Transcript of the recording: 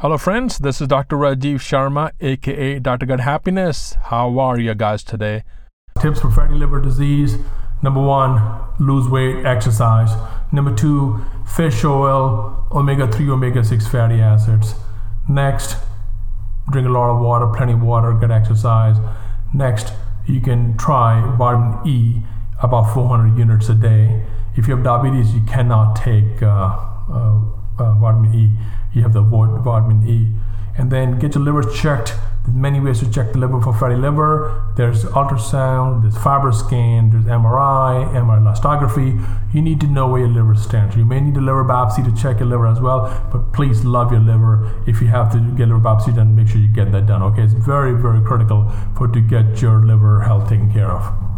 Hello, friends. This is Dr. Rajiv Sharma, aka Dr. Gut Happiness. How are you guys today? Tips for fatty liver disease number one, lose weight, exercise. Number two, fish oil, omega 3, omega 6 fatty acids. Next, drink a lot of water, plenty of water, get exercise. Next, you can try vitamin E about 400 units a day. If you have diabetes, you cannot take uh, uh, uh, vitamin E. You have to avoid vitamin E. And then get your liver checked. There's many ways to check the liver for fatty liver. There's ultrasound, there's FibroScan, there's MRI, MRI elastography. You need to know where your liver stands. You may need a liver biopsy to check your liver as well, but please love your liver. If you have to get liver biopsy done, make sure you get that done. Okay, it's very, very critical for to get your liver health taken care of.